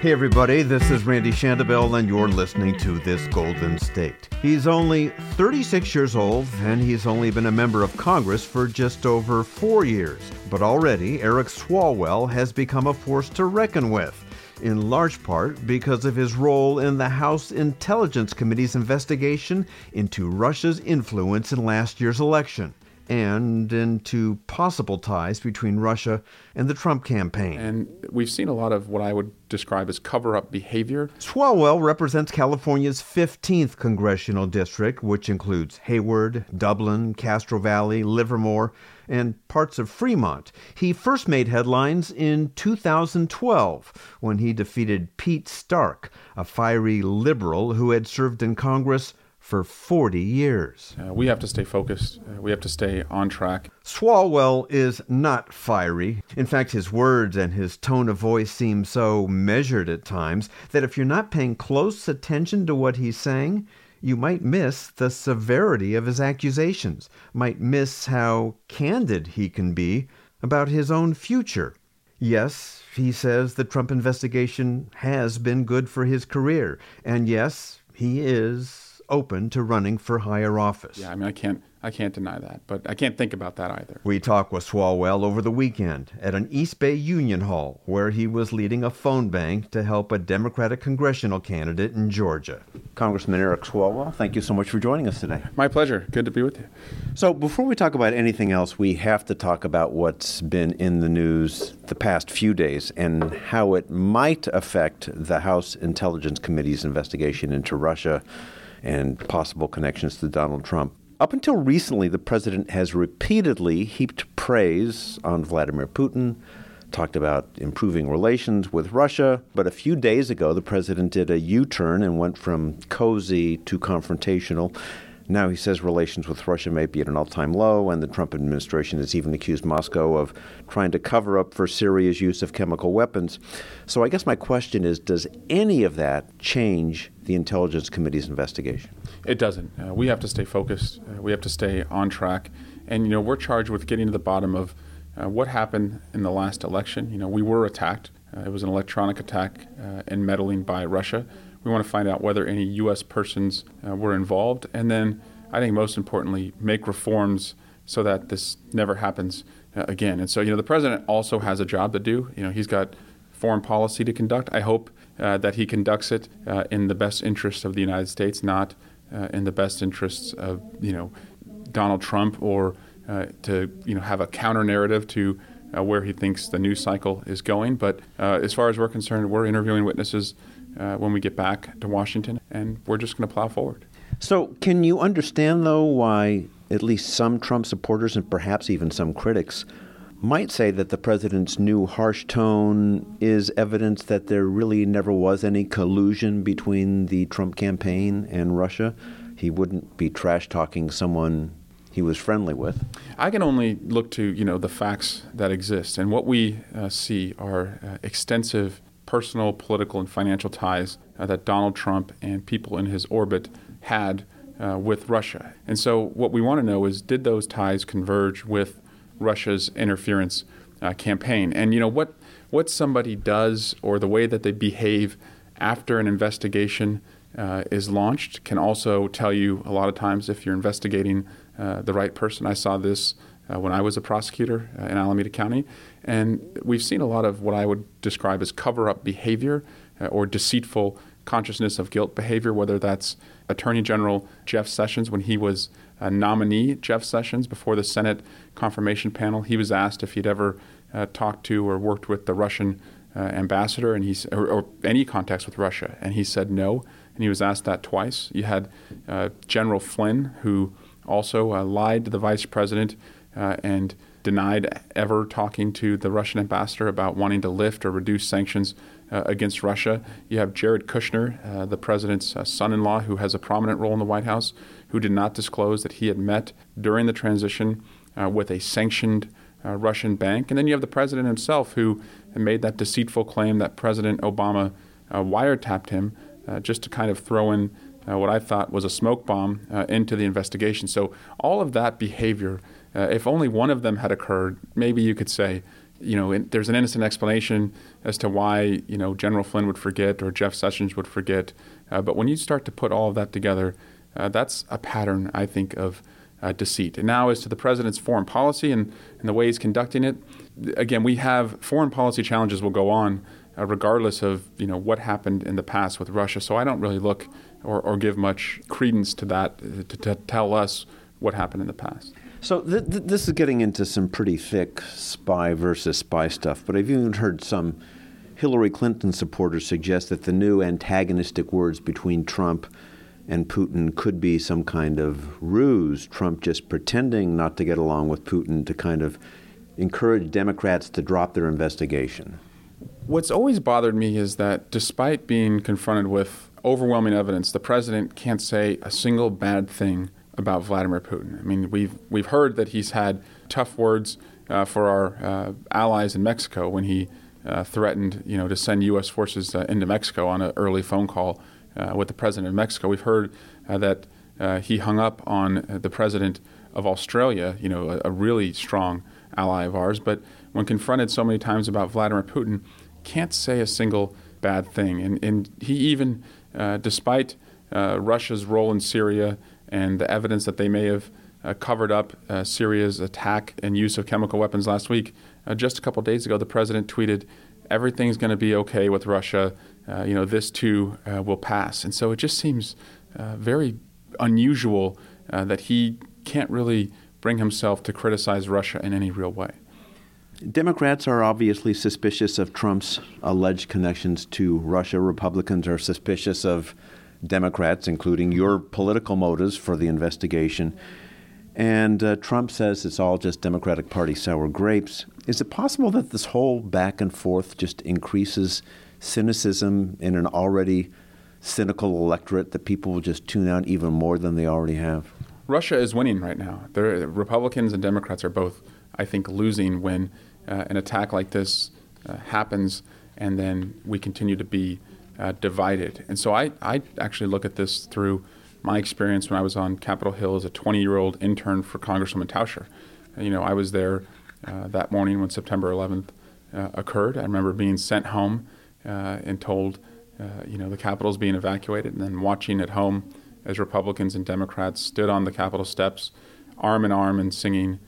Hey, everybody, this is Randy Shandobil, and you're listening to This Golden State. He's only 36 years old, and he's only been a member of Congress for just over four years. But already, Eric Swalwell has become a force to reckon with, in large part because of his role in the House Intelligence Committee's investigation into Russia's influence in last year's election and into possible ties between Russia and the Trump campaign. And we've seen a lot of what I would describe as cover up behavior. Swalwell represents California's 15th congressional district, which includes Hayward, Dublin, Castro Valley, Livermore, and parts of Fremont. He first made headlines in 2012 when he defeated Pete Stark, a fiery liberal who had served in Congress for 40 years. Uh, we have to stay focused. Uh, we have to stay on track. Swalwell is not fiery. In fact, his words and his tone of voice seem so measured at times that if you're not paying close attention to what he's saying, you might miss the severity of his accusations, might miss how candid he can be about his own future. Yes, he says the Trump investigation has been good for his career, and yes, he is open to running for higher office. Yeah, I mean, I can't, I can't deny that, but I can't think about that either. We talked with Swalwell over the weekend at an East Bay Union Hall where he was leading a phone bank to help a Democratic congressional candidate in Georgia. Congressman Eric Swalwell, thank you so much for joining us today. My pleasure. Good to be with you. So, before we talk about anything else, we have to talk about what's been in the news the past few days and how it might affect the House Intelligence Committee's investigation into Russia and possible connections to Donald Trump. Up until recently, the president has repeatedly heaped praise on Vladimir Putin, talked about improving relations with Russia. But a few days ago, the president did a U turn and went from cozy to confrontational. Now he says relations with Russia may be at an all time low, and the Trump administration has even accused Moscow of trying to cover up for Syria's use of chemical weapons. So I guess my question is Does any of that change the Intelligence Committee's investigation? It doesn't. Uh, we have to stay focused, uh, we have to stay on track. And, you know, we're charged with getting to the bottom of uh, what happened in the last election. You know, we were attacked. Uh, it was an electronic attack uh, and meddling by Russia. We want to find out whether any U.S. persons uh, were involved, and then I think most importantly, make reforms so that this never happens uh, again. And so, you know, the president also has a job to do. You know, he's got foreign policy to conduct. I hope uh, that he conducts it uh, in the best interests of the United States, not uh, in the best interests of you know Donald Trump or uh, to you know have a counter narrative to. where he thinks the news cycle is going. But as far as we're concerned, we're interviewing witnesses uh, when we get back to Washington, and we're just going to plow forward. So, can you understand, though, why at least some Trump supporters and perhaps even some critics might say that the president's new harsh tone is evidence that there really never was any collusion between the Trump campaign and Russia? He wouldn't be trash talking someone he was friendly with. I can only look to you know the facts that exist, and what we uh, see are uh, extensive personal, political, and financial ties uh, that Donald Trump and people in his orbit had uh, with Russia. And so, what we want to know is did those ties converge with Russia's interference uh, campaign? And you know what what somebody does or the way that they behave after an investigation uh, is launched can also tell you a lot of times if you're investigating uh, the right person. I saw this uh, when I was a prosecutor in Alameda County. And we've seen a lot of what I would describe as cover up behavior uh, or deceitful consciousness of guilt behavior, whether that's Attorney General Jeff Sessions when he was a nominee Jeff Sessions before the Senate confirmation panel. He was asked if he'd ever uh, talked to or worked with the Russian uh, ambassador and he's, or, or, any contacts with Russia, and he said no. And he was asked that twice. You had uh, General Flynn, who also uh, lied to the vice president uh, and denied ever talking to the Russian ambassador about wanting to lift or reduce sanctions uh, against Russia. You have Jared Kushner, uh, the president's uh, son in law, who has a prominent role in the White House, who did not disclose that he had met during the transition uh, with a sanctioned uh, Russian bank. And then you have the president himself, who made that deceitful claim that President Obama wiretapped him just to kind of throw in. what I thought was a smoke bomb into the investigation. So, all of that behavior uh, if only one of them had occurred, maybe you could say, you know, there's an innocent explanation as to why, you know, General Flynn would forget or Jeff Sessions would forget. Uh, but when you start to put all of that together, uh, that's a pattern, I think, of uh, deceit. And now, as to the president's foreign policy and, and the way he's conducting it, again, we have foreign policy challenges will go on uh, regardless of you know what happened in the past with Russia. So I don't really look or, or give much credence to that to, to tell us what happened in the past. So th- th- this is getting into some pretty thick spy versus spy stuff, but I've even heard some Hillary Clinton supporters suggest that the new antagonistic words between Trump and Putin could be some kind of ruse. Trump just pretending not to get along with Putin to kind of encourage Democrats to drop their investigation. What's always bothered me is that despite being confronted with overwhelming evidence, the president can't say a single bad thing about Vladimir Putin. I mean, we've we've heard that he's had tough words uh, for our uh, allies in Mexico when he uh, threatened, you know, to send U.S. forces uh, into Mexico on an early phone call uh, with the president of Mexico. We've heard uh, that he hung up on the president of Australia, you know, a, a, really strong ally of ours. But when confronted so many times about Vladimir Putin, can't say a single bad thing. And, and he even, despite Russia's role in Syria and the evidence that they may have uh, covered up uh, Syria's attack and use of chemical weapons last week. Uh, just a couple days ago, the president tweeted, "Everything's going to be okay with Russia. Uh, you know, this too uh, will pass." And so it just seems uh, very unusual that he can't really bring himself to criticize Russia in any real way. Democrats are obviously suspicious of Trump's alleged connections to Russia. Republicans are suspicious of Democrats, including your political motives for the investigation. And uh, Trump says it's all just Democratic Party sour grapes. Is it possible that this whole back and forth just increases cynicism in an already cynical electorate that people will just tune out even more than they already have? Russia is winning right now. Republicans and Democrats are both, I think, losing when uh, an attack like this uh, happens and then we continue to be uh, divided. And so I, I actually look at this through my experience when I was on Capitol Hill as a 20 year old intern for Congresswoman Tauscher. Uh, you know, I was there uh, that morning when September 11th uh, occurred. I remember being sent home uh, and told, uh, you know, the Capitol's being evacuated, and then watching at home as Republicans and Democrats stood on the Capitol steps, arm in arm, and singing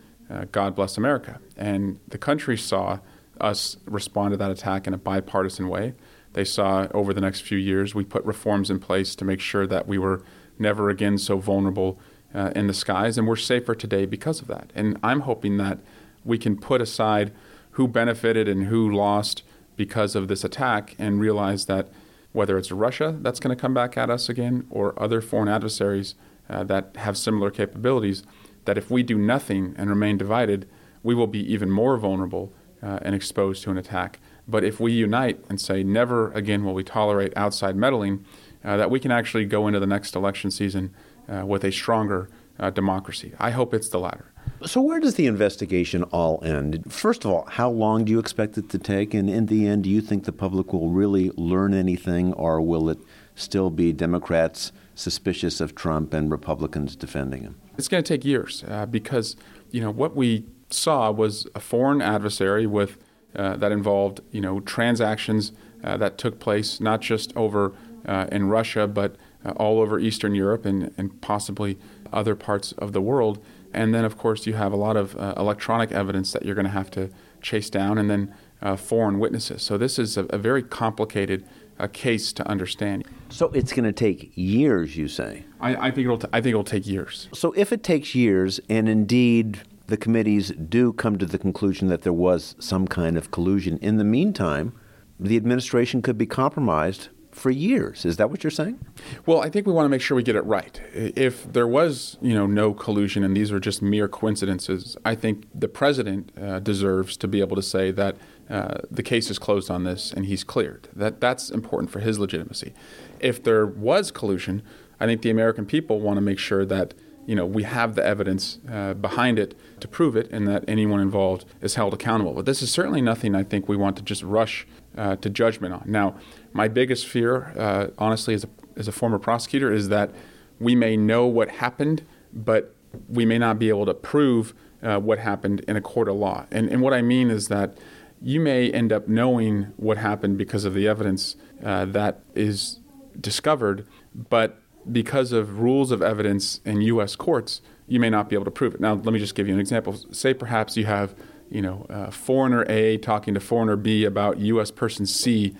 God Bless America. And the country saw us respond to that attack in a bipartisan way. They saw over the next few years we put reforms in place to make sure that we were never again so vulnerable uh, in the skies, and we're safer today because of that. And I'm hoping that we can put aside who benefited and who lost because of this attack and realize that whether it's Russia that's going to come back at us again or other foreign adversaries uh, that have similar capabilities, that if we do nothing and remain divided, we will be even more vulnerable uh, and exposed to an attack. But if we unite and say, never again will we tolerate outside meddling, uh, that we can actually go into the next election season uh, with a stronger uh, democracy. I hope it's the latter. So, where does the investigation all end? First of all, how long do you expect it to take? And in the end, do you think the public will really learn anything, or will it still be Democrats suspicious of Trump and Republicans defending him? It's going to take years uh, because, you know, what we saw was a foreign adversary with uh, that involved you know transactions uh, that took place not just over uh, in Russia but uh, all over Eastern Europe and, and possibly other parts of the world. And then of course you have a lot of uh, electronic evidence that you're going to have to chase down, and then foreign witnesses. So this is a, a very complicated case to understand. So it's going to take years, you say? I, I think it'll. T- I think it'll take years. So if it takes years, and indeed the committees do come to the conclusion that there was some kind of collusion. In the meantime, the administration could be compromised for years. Is that what you're saying? Well, I think we want to make sure we get it right. If there was, you know, no collusion and these are just mere coincidences, I think the president uh, deserves to be able to say that uh, the case is closed on this and he's cleared. That that's important for his legitimacy. If there was collusion, I think the American people want to make sure that you know, we have the evidence uh, behind it to prove it and that anyone involved is held accountable. But this is certainly nothing I think we want to just rush uh, to judgment on. Now, my biggest fear, uh, honestly, as a, as a former prosecutor, is that we may know what happened, but we may not be able to prove uh, what happened in a court of law. And, and what I mean is that you may end up knowing what happened because of the evidence uh, that is discovered, but because of rules of evidence in U.S. courts, you may not be able to prove it. Now, let me just give you an example. Say perhaps you have, you know, uh, foreigner A talking to foreigner B about U.S. person C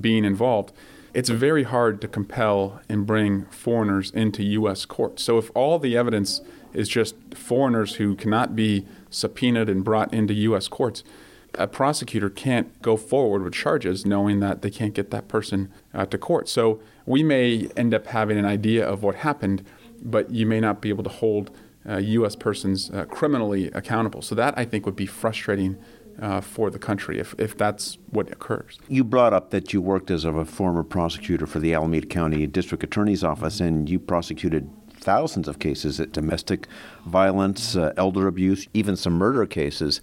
being involved. It's very hard to compel and bring foreigners into U.S. courts. So if all the evidence is just foreigners who cannot be subpoenaed and brought into U.S. courts, a prosecutor can't go forward with charges knowing that they can't get that person uh, to court. So we may end up having an idea of what happened, but you may not be able to hold uh, U.S. persons uh, criminally accountable. So that I think would be frustrating uh, for the country if, if that's what occurs. You brought up that you worked as a former prosecutor for the Alameda County District Attorney's Office, and you prosecuted thousands of cases at domestic violence, uh, elder abuse, even some murder cases.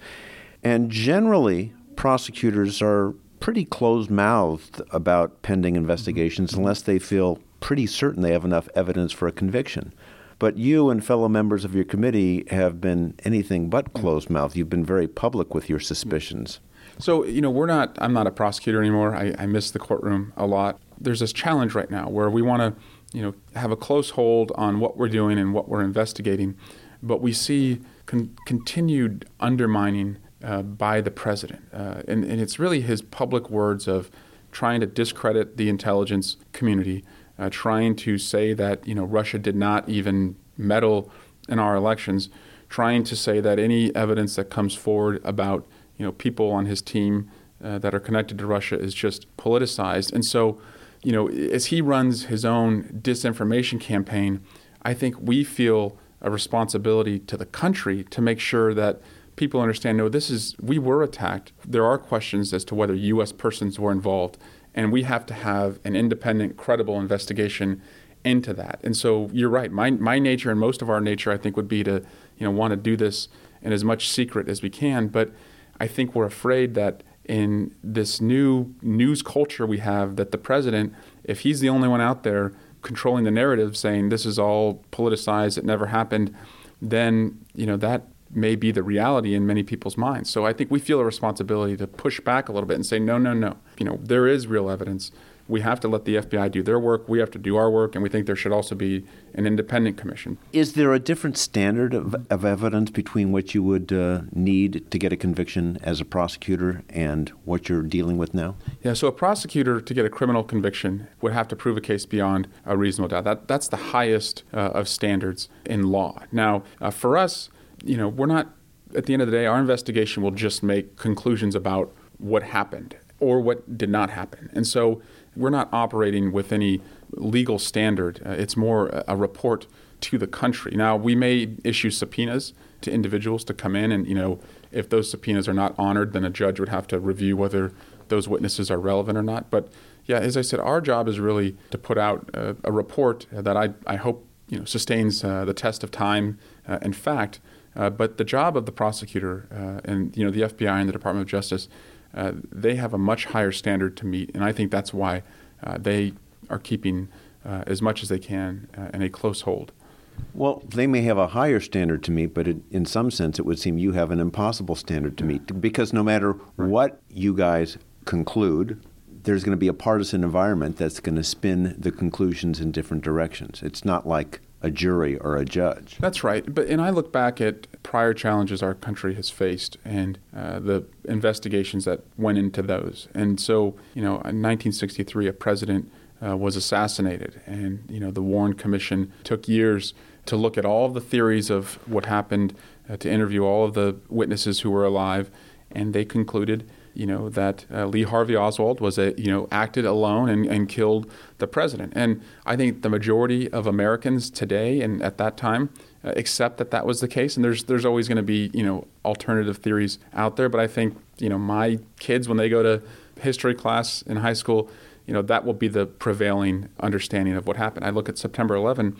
And generally, prosecutors are pretty closed mouthed about pending investigations mm-hmm. unless they feel pretty certain they have enough evidence for a conviction. But you and fellow members of your committee have been anything but mm-hmm. closed mouthed. You've been very public with your suspicions. Mm-hmm. So, you know, we're not, I'm not a prosecutor anymore. I, I miss the courtroom a lot. There's this challenge right now where we want to, you know, have a close hold on what we're doing and what we're investigating. But we see con- continued undermining uh, by the president. Uh, and, and it's really his public words of trying to discredit the intelligence community uh, trying to say that you know Russia did not even meddle in our elections, trying to say that any evidence that comes forward about you know people on his team uh, that are connected to Russia is just politicized. And so, you know, as he runs his own disinformation campaign, I think we feel a responsibility to the country to make sure that people understand no this is we were attacked there are questions as to whether US persons were involved and we have to have an independent, credible investigation into that. And so you're right. My my nature and most of our nature, I think, would be to you know want to do this in as much secret as we can. But I think we're afraid that in this new news culture we have, that the president, if he's the only one out there controlling the narrative, saying this is all politicized, it never happened, then you know that may be the reality in many people's minds. So I think we feel a responsibility to push back a little bit and say, no, no, no. You know, there is real evidence. We have to let the FBI do their work. We have to do our work, and we think there should also be an independent commission. Is there a different standard of, of evidence between what you would uh, need to get a conviction as a prosecutor and what you're dealing with now? Yeah, so a prosecutor to get a criminal conviction would have to prove a case beyond a reasonable doubt. That, that's the highest uh, of standards in law. Now, uh, for us, you know, we're not, at the end of the day, our investigation will just make conclusions about what happened or what did not happen. And so we're not operating with any legal standard. Uh, it's more a report to the country. Now, we may issue subpoenas to individuals to come in, and, you know, if those subpoenas are not honored, then a judge would have to review whether those witnesses are relevant or not. But yeah, as I said, our job is really to put out a, a report that I, I hope you know sustains uh, the test of time uh, and fact, uh, but the job of the prosecutor uh, and you know the FBI and the Department of Justice, uh, they have a much higher standard to meet, and I think that's why uh, they are keeping uh, as much as they can in a close hold. Well, they may have a higher standard to meet, but it, in some sense, it would seem you have an impossible standard to meet because no matter right. what you guys conclude, there's going to be a partisan environment that's going to spin the conclusions in different directions. It's not like a jury or a judge. That's right. But and I look back at prior challenges our country has faced and uh, the investigations that went into those. And so, you know, in 1963, a president uh, was assassinated, and you know, the Warren Commission took years to look at all the theories of what happened, uh, to interview all of the witnesses who were alive, and they concluded you know that uh, Lee Harvey Oswald was a you know acted alone and, and killed the president. And I think the majority of Americans today and at that time uh, accept that that was the case. And there's there's always going to be you know alternative theories out there. But I think you know my kids when they go to history class in high school, you know that will be the prevailing understanding of what happened. I look at September 11,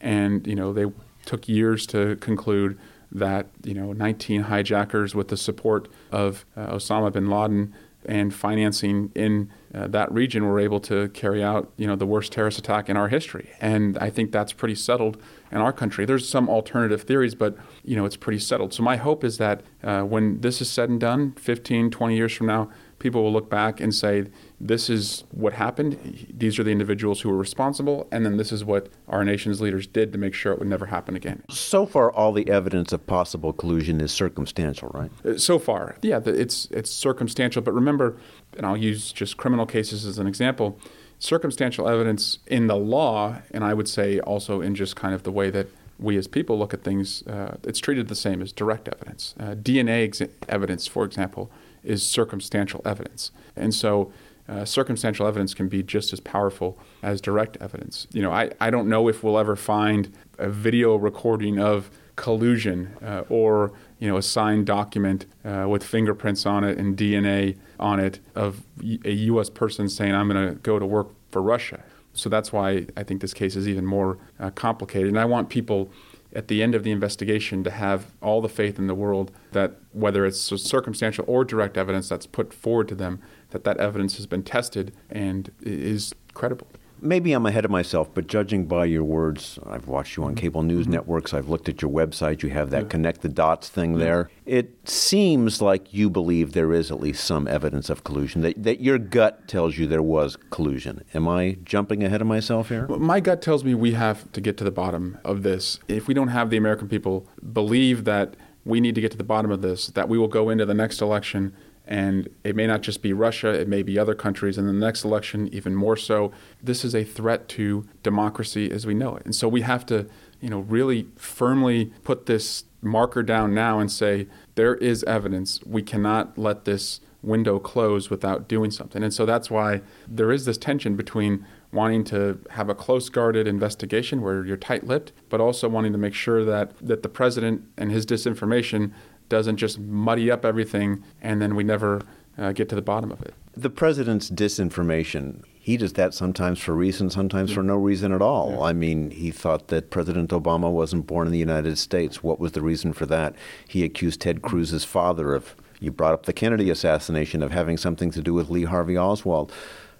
and you know they took years to conclude that you know 19 hijackers with the support of uh, Osama bin Laden and financing in uh, that region were able to carry out, you know, the worst terrorist attack in our history. And I think that's pretty settled in our country. There's some alternative theories, but you know, it's pretty settled. So my hope is that uh, when this is said and done, 15, 20 years from now, people will look back and say, this is what happened. These are the individuals who were responsible, and then this is what our nation's leaders did to make sure it would never happen again. So far, all the evidence of possible collusion is circumstantial, right? Uh, so far, yeah, it's it's circumstantial. But remember, and I'll use just criminal cases as an example. Circumstantial evidence in the law, and I would say also in just kind of the way that we as people look at things, uh, it's treated the same as direct evidence. Uh, DNA ex- evidence, for example, is circumstantial evidence. And so uh, circumstantial evidence can be just as powerful as direct evidence. You know, I, I don't know if we'll ever find a video recording of collusion uh, or you know a signed document uh, with fingerprints on it and DNA on it of a U.S. person saying I'm going to go to work for Russia. So that's why I think this case is even more uh, complicated. And I want people at the end of the investigation to have all the faith in the world that whether it's circumstantial or direct evidence that's put forward to them, that that evidence has been tested and is credible maybe I'm ahead of myself, but judging by your words, I've watched you on cable news mm-hmm. networks, I've looked at your website, you have that yeah. connect the dots thing yeah. there. It seems like you believe there is at least some evidence of collusion, that, that your gut tells you there was collusion. Am I jumping ahead of myself here? Well, my gut tells me we have to get to the bottom of this. If we don't have the American people believe that we need to get to the bottom of this, that we will go into the next election and it may not just be Russia, it may be other countries. And the next election, even more so. This is a threat to democracy as we know it. And so we have to, you know, really firmly put this marker down now and say, there is evidence. We cannot let this window close without doing something. And so that's why there is this tension between wanting to have a close guarded investigation where you're tight lipped, but also wanting to make sure that, that the president and his disinformation doesn't just muddy up everything and then we never uh, get to the bottom of it. The president's disinformation, he does that sometimes for reason, sometimes for no reason at all. Yeah. I mean, he thought that President Obama wasn't born in the United States. What was the reason for that? He accused Ted Cruz's father of, you brought up the Kennedy assassination, of having something to do with Lee Harvey Oswald.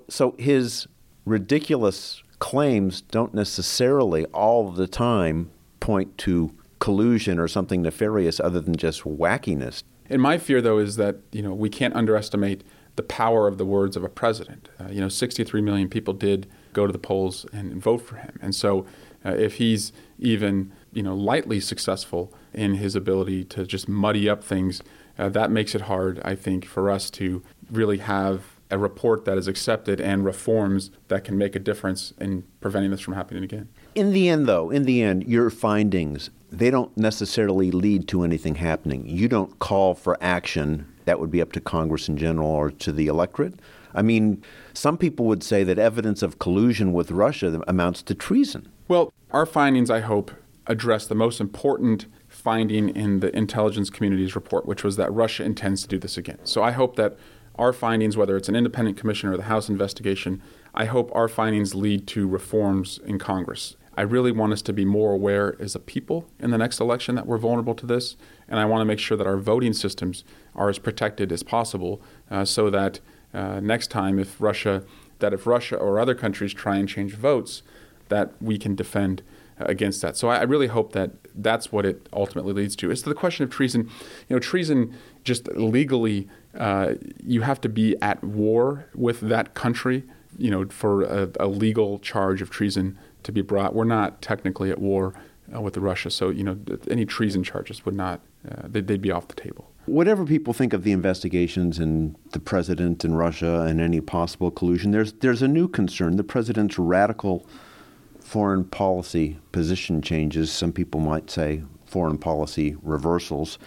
So his ridiculous claims don't necessarily all the time point to collusion or something nefarious other than just wackiness. And my fear, though, is that you know we can't underestimate the power of the words of a president. Uh, you know, 63 million people did go to the polls and, vote for him, and so uh, if he's even you know lightly successful in his ability to just muddy up things, uh, that makes it hard, I think, for us to really have a report that is accepted and reforms that can make a difference in preventing this from happening again. In the end, though, in the end, your findings they don't necessarily lead to anything happening. You don't call for action. That would be up to Congress in general or to the electorate. I mean, some people would say that evidence of collusion with Russia amounts to treason. Well, our findings, I hope, address the most important finding in the intelligence community's report, which was that Russia intends to do this again. So I hope that our findings, whether it's an independent commission or the House investigation, I hope our findings lead to reforms in Congress. I really want us to be more aware as a people in the next election that we're vulnerable to this, and I want to make sure that our voting systems are as protected as possible, uh, so that uh, next time, if Russia, that if Russia or other countries try and change votes, that we can defend uh, against that. So I, I, really hope that that's what it ultimately leads to. As to the question of treason, you know, treason just legally, uh, you have to be at war with that country, you know, for a, a legal charge of treason to be brought. We're not technically at war uh, with Russia, so you know any treason charges would not uh, they'd, they'd be off the table. Whatever people think of the investigations and the president and Russia and any possible collusion, there's there's a new concern: the president's radical foreign policy position changes. Some people might say foreign policy reversals.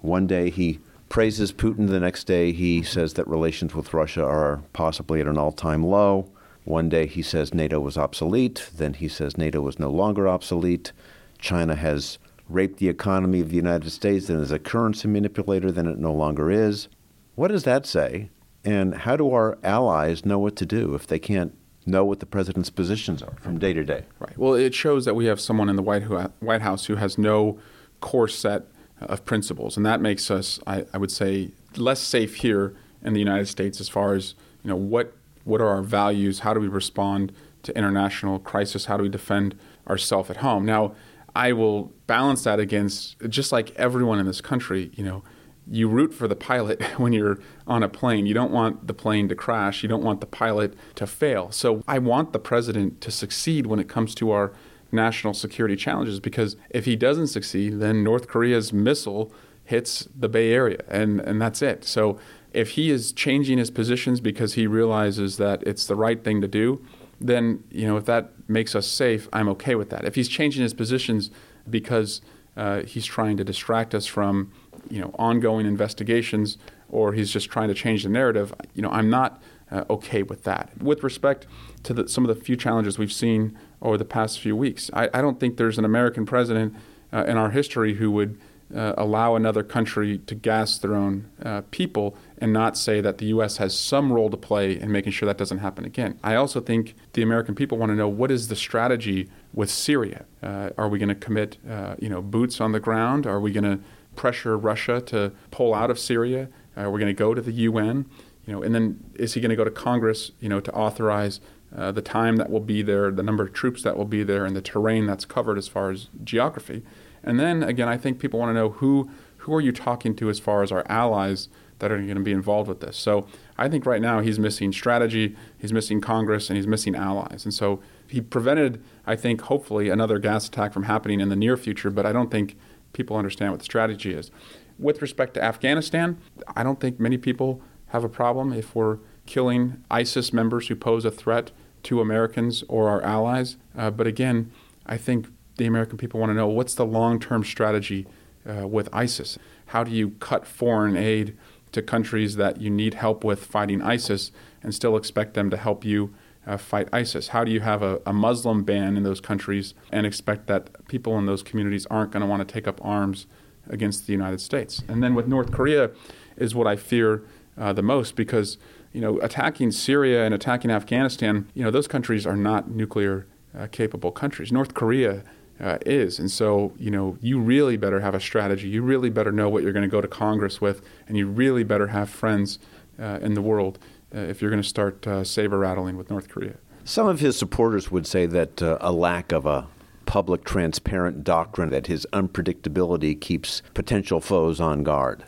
One day he praises Putin, the next day he says that relations with Russia are possibly at an all-time low. One day he says NATO was obsolete, then he says NATO was no longer obsolete. China has raped the economy of the United States and is a currency manipulator, then it no longer is. What does that say? And how do our allies know what to do if they can't know what the president's positions are from day to day? Right. Well, it shows that we have someone in the White House who has no core set of principles, and that makes us, I, I would say, less safe here in the United States as far as you know what what are our values? How do we respond to international crisis? How do we defend ourselves at home? Now, I will balance that against just like everyone in this country. You know, you root for the pilot when you're on a plane. You don't want the plane to crash. You don't want the pilot to fail. So I want the president to succeed when it comes to our national security challenges because if he doesn't succeed, then North Korea's missile hits the Bay Area and, and that's it. So if he is changing his positions because he realizes that it's the right thing to do, then you know if that makes us safe, I'm okay with that. If he's changing his positions because uh, he's trying to distract us from you know ongoing investigations or he's just trying to change the narrative, you know I'm not uh, okay with that. With respect to the, some of the few challenges we've seen over the past few weeks, I, I don't think there's an American president uh, in our history who would uh, allow another country to gas their own uh, people and not say that the U.S. has some role to play in making sure that doesn't happen again. I also think the American people want to know what is the strategy with Syria. Uh, are we going to commit, uh, you know, boots on the ground? Are we going to pressure Russia to pull out of Syria? Are we going to go to the UN? You know, and then is he going to go to Congress, you know, to authorize uh, the time that will be there, the number of troops that will be there, and the terrain that's covered as far as geography? And then again, I think people want to know who who are you talking to as far as our allies that are going to be involved with this. So I think right now he's missing strategy, he's missing Congress, and he's missing allies. And so he prevented, I think, hopefully another gas attack from happening in the near future. But I don't think people understand what the strategy is. With respect to Afghanistan, I don't think many people have a problem if we're killing ISIS members who pose a threat to Americans or our allies. Uh, but again, I think the American people want to know what's the long term strategy uh, with ISIS? How do you cut foreign aid to countries that you need help with fighting ISIS and still expect them to help you uh, fight ISIS? How do you have a, a, Muslim ban in those countries and expect that people in those communities aren't going to want to take up arms against the United States? And then with North Korea is what I fear uh, the most because you know attacking Syria and attacking Afghanistan, you know those countries are not nuclear uh, capable countries. North Korea uh, is. And so, you know, you really better have a strategy. You really better know what you're going to go to Congress with, and you really better have friends uh, in the world uh, if you're going to start uh, saber rattling with North Korea. Some of his supporters would say that uh, a lack of a public, transparent doctrine, that his unpredictability keeps potential foes on guard.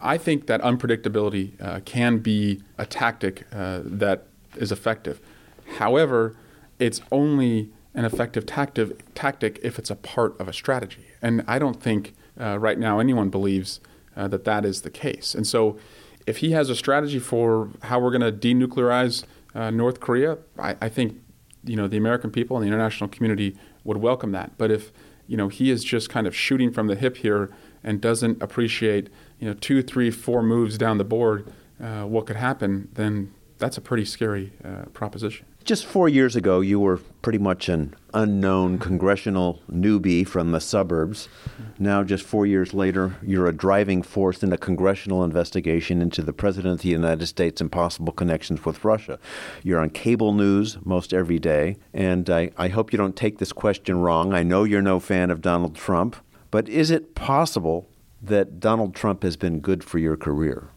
I think that unpredictability uh, can be a tactic that is effective. However, it's only an effective tactic, tactic if it's a part of a strategy. And I don't think uh, right now anyone believes uh, that that is the case. And so, if he has a strategy for how we're going to denuclearize uh, North Korea, I, I, think you know the American people and the international community would welcome that. But if you know he is just kind of shooting from the hip here and doesn't appreciate you know two, three, four moves down the board uh, what could happen, then that's a pretty scary uh, proposition. Just four years ago, you were pretty much an unknown congressional newbie from the suburbs. Now, just four years later, you're a driving force in a congressional investigation into the President of the United States and possible connections with Russia. You're on cable news most every day, and I, I hope you don't take this question wrong. I know you're no fan of Donald Trump, but is it possible that Donald Trump has been good for your career?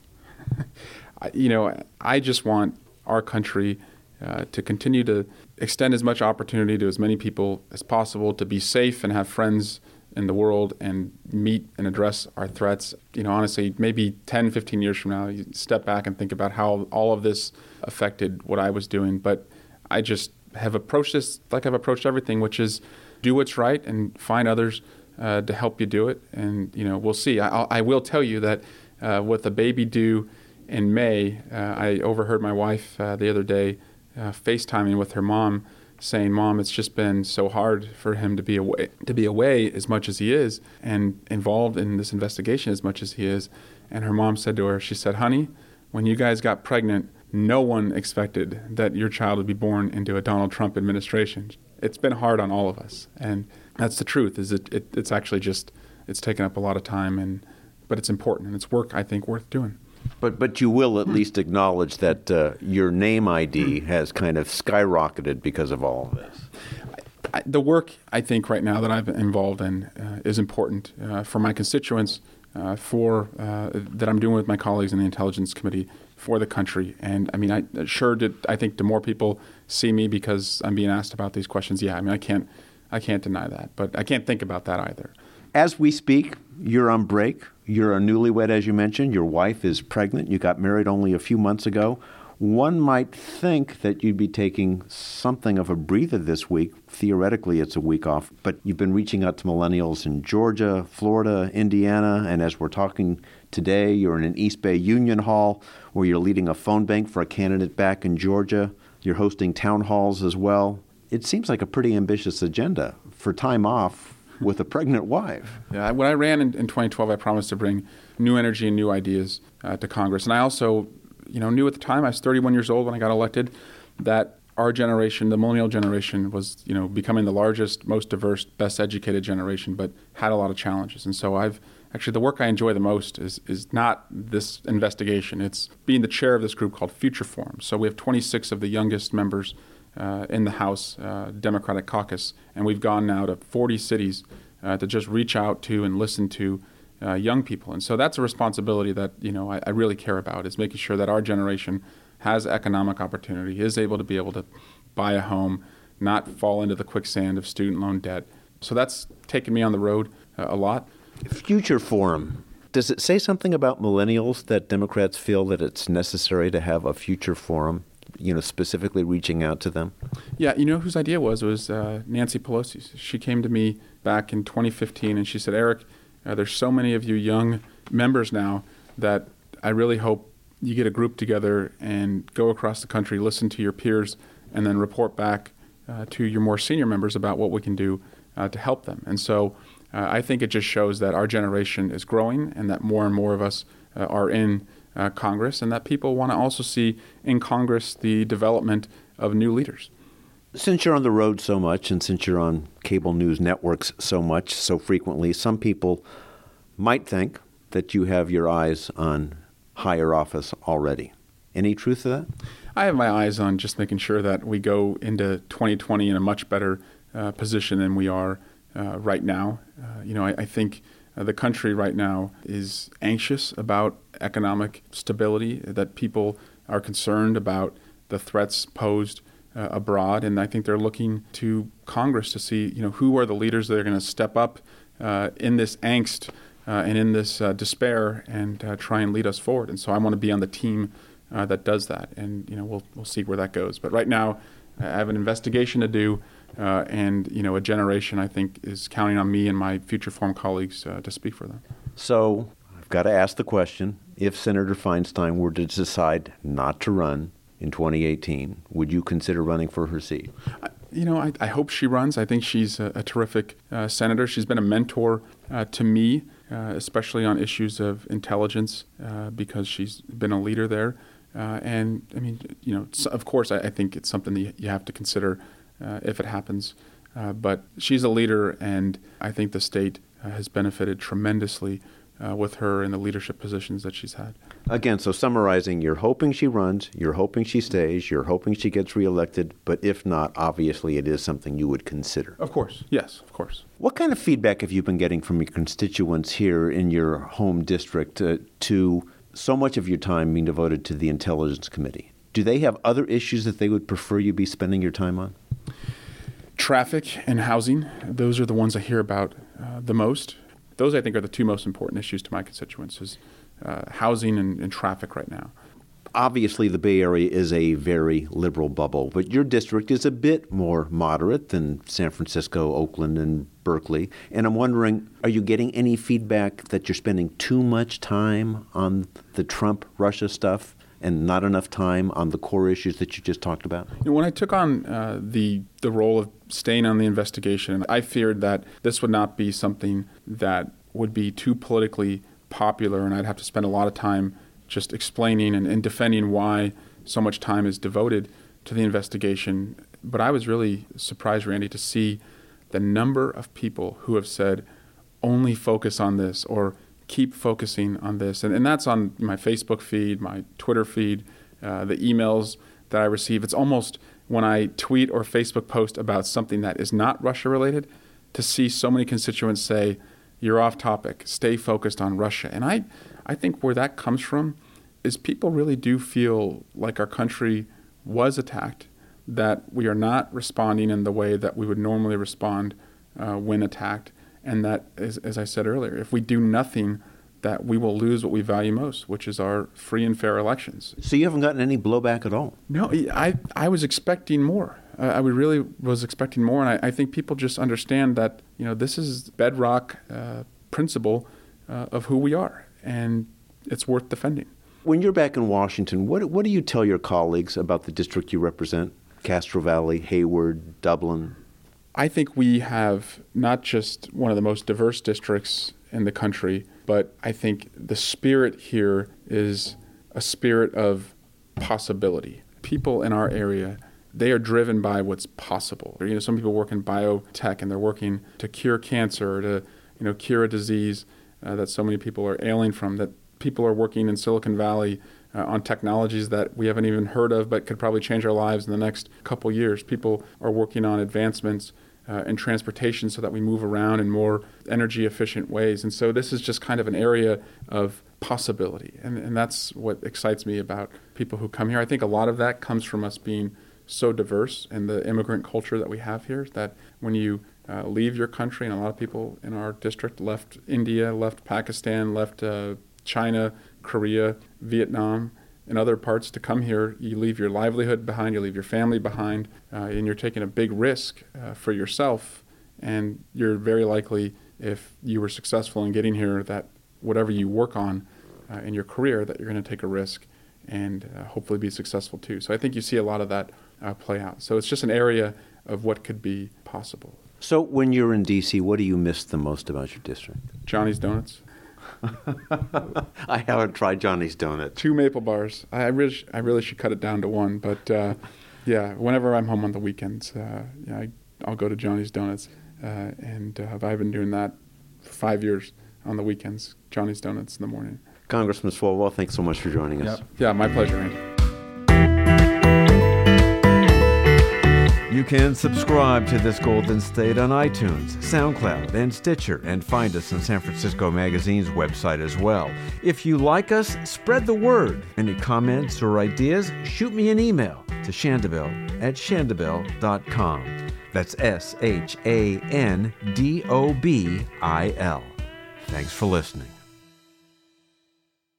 you know, I just want our country uh, to continue to extend as much opportunity to as many people as possible to be safe and have friends in the world and meet and address our threats. You know, honestly, maybe 10, 15 years from now, you step back and think about how all of this affected what I was doing. But I just have approached this like I've approached everything, which is do what's right and find others uh, to help you do it. And, you know, we'll see. I, I will tell you that uh, with a baby due in May, uh, I overheard my wife uh, the other day uh, FaceTiming with her mom, saying, "Mom, it's just been so hard for him to be away to be away as much as he is, and involved in this investigation as much as he is." And her mom said to her, "She said, honey, when you guys got pregnant, no one expected that your child would be born into a Donald Trump administration. It's been hard on all of us, and that's the truth. Is it, it it's actually just it's taken up a lot of time, and but it's important and it's work I think worth doing." But but you will at least acknowledge that uh, your name ID has kind of skyrocketed because of all of this. I, the work I think right now that I'm involved in uh, is important uh, for my constituents, uh, for uh, that I'm doing with my colleagues in the Intelligence Committee for the country. And I mean, I sure did. I think the more people see me because I'm being asked about these questions, yeah. I mean, I can't, I can't deny that, but I can't think about that either. As we speak, you're on break. You're a newlywed, as you mentioned. Your wife is pregnant. You got married only a few months ago. One might think that you'd be taking something of a breather this week. Theoretically, it's a week off, but you've been reaching out to millennials in Georgia, Florida, Indiana, and as we're talking today, you're in an East Bay Union Hall where you're leading a phone bank for a candidate back in Georgia. You're hosting town halls as well. It seems like a pretty ambitious agenda for time off with a pregnant wife. Yeah, when I ran in, in 2012, I promised to bring new energy and new ideas uh, to Congress. And I also you know, knew at the time, I was 31 years old when I got elected, that our generation, the millennial generation, was you know becoming the largest, most diverse, best educated generation, but had a lot of challenges. And so I've actually the work I enjoy the most is is not this investigation. It's being the chair of this group called Future Forum. So we have 26 of the youngest members uh, in the House uh, Democratic Caucus, and we've gone now to 40 cities uh, to just reach out to and listen to uh, young people. And so that's a responsibility that you know I, I, really care about is making sure that our generation has economic opportunity, is able to be able to buy a home, not fall into the quicksand of student loan debt. So that's taken me on the road uh, a lot. Future Forum. Does it say something about millennials that Democrats feel that it's necessary to have a future forum? You know, specifically reaching out to them. Yeah, you know whose idea was was uh, Nancy Pelosi's. She came to me back in 2015 and she said, "Eric, uh, there's so many of you young members now that I really hope you get a group together and go across the country, listen to your peers, and then report back uh, to your more senior members about what we can do uh, to help them. And so uh, I think it just shows that our generation is growing and that more and more of us uh, are in uh, Congress and that people want to also see in Congress the development of new leaders. Since you're on the road so much and since you're on cable news networks so much, so frequently, some people might think that you have your eyes on higher office already. Any truth to that? I have my eyes on just making sure that we go into 2020 in a much better uh, position than we are uh, right now. Uh, you know, I, I think the country right now is anxious about economic stability, that people are concerned about the threats posed uh, abroad, and I think they're looking to Congress to see, you know, who are the leaders that are going to step up uh, in this angst uh, and in this uh, despair and uh, try and lead us forward. And so I want to be on the team uh, that does that, and you know, we'll we'll see where that goes. But right now, I have an investigation to do, and you know, a generation I think is counting on me and my future forum colleagues to speak for them. So I've got to ask the question: If Senator Feinstein were to decide not to run in 2018, would you consider running for her seat? you know, I, I, hope she runs. I think she's a, a terrific uh, senator. She's been a mentor uh, to me, uh, especially on issues of intelligence, uh, because she's been a leader there. Uh, and I mean, you know, of course, I, I, think it's something that you have to consider uh, if it happens. but she's a leader, and I think the state has benefited tremendously uh, with her in the leadership positions that she's had. Again, so summarizing, you're hoping she runs, you're hoping she stays, you're hoping she gets reelected, but if not, obviously it is something you would consider. Of course, yes, of course. What kind of feedback have you been getting from your constituents here in your home district uh, to so much of your time being devoted to the Intelligence Committee? Do they have other issues that they would prefer you be spending your time on? Traffic and housing, those are the ones I hear about uh, the most those I think are the two most important issues to my constituents is uh, housing and, and traffic right now. Obviously, the Bay Area is a very liberal bubble, but your district is a bit more moderate than San Francisco, Oakland, and Berkeley. And I'm wondering, are you getting any feedback that you're spending too much time on the Trump Russia stuff and not enough time on the core issues that you just talked about? You know, when I took on uh, the the role of staying on the investigation, I feared that this would not be something that would be too politically popular, and I'd have to spend a lot of time just explaining and, and defending why so much time is devoted to the investigation. But I was really surprised, Randy, to see the number of people who have said, only focus on this or keep focusing on this. And, and that's on my Facebook feed, my Twitter feed, uh, the emails that I receive. It's almost when I tweet or Facebook post about something that is not Russia related to see so many constituents say, you're off topic. Stay focused on Russia. And I, I think where that comes from is people really do feel like our country was attacked, that we are not responding in the way that we would normally respond uh, when attacked, and that, as, as I said earlier, if we do nothing, that we will lose what we value most, which is our free and fair elections. So you haven't gotten any blowback at all? No, I, I was expecting more. I really was expecting more, and I, I, think people just understand that you know this is bedrock uh, principle uh, of who we are, and it's worth defending. When you're back in Washington, what what do you tell your colleagues about the district you represent? Castro Valley, Hayward, Dublin. I think we have not just one of the most diverse districts in the country, but I think the spirit here is a spirit of possibility. People in our area they are driven by what's possible. You know, some people work in biotech and they're working to cure cancer, to you know, cure a disease uh, that so many people are ailing from. That people are working in Silicon Valley uh, on technologies that we haven't even heard of, but could probably change our lives in the next couple years. People are working on advancements. Uh, in transportation, so that we move around in more energy efficient ways. And so, this is just kind of an area of possibility. And, and that's what excites me about people who come here. I think a lot of that comes from us being so diverse and the immigrant culture that we have here that when you uh, leave your country, and a lot of people in our district left India, left Pakistan, left uh, China, Korea, Vietnam, and other parts to come here, you leave your livelihood behind, you leave your family behind, uh, and you're taking a big risk uh, for yourself. And you're very likely, if you were successful in getting here, that whatever you work on uh, in your career, that you're going to take a risk and uh, hopefully be successful too. So I think you see a lot of that uh, play out. So it's just an area of what could be possible. So when you're in D.C., what do you miss the most about your district? Johnny's Donuts. I haven't tried Johnny's Donut. Two maple bars. I really, I really should cut it down to one. But uh, yeah, whenever I'm home on the weekends, uh, yeah, I, will go to Johnny's Donuts, uh, and uh, I've been doing that for five years on the weekends. Johnny's Donuts in the morning. Congressman Swalwell, thanks so much for joining us. Yep. Yeah, my pleasure, Andy. You can subscribe to This Golden State on iTunes, SoundCloud, and Stitcher, and find us on San Francisco Magazine's website as well. If you like us, spread the word. Any comments or ideas, shoot me an email to Shandobil at shandobil.com. That's S H A N D O B I L. Thanks for listening.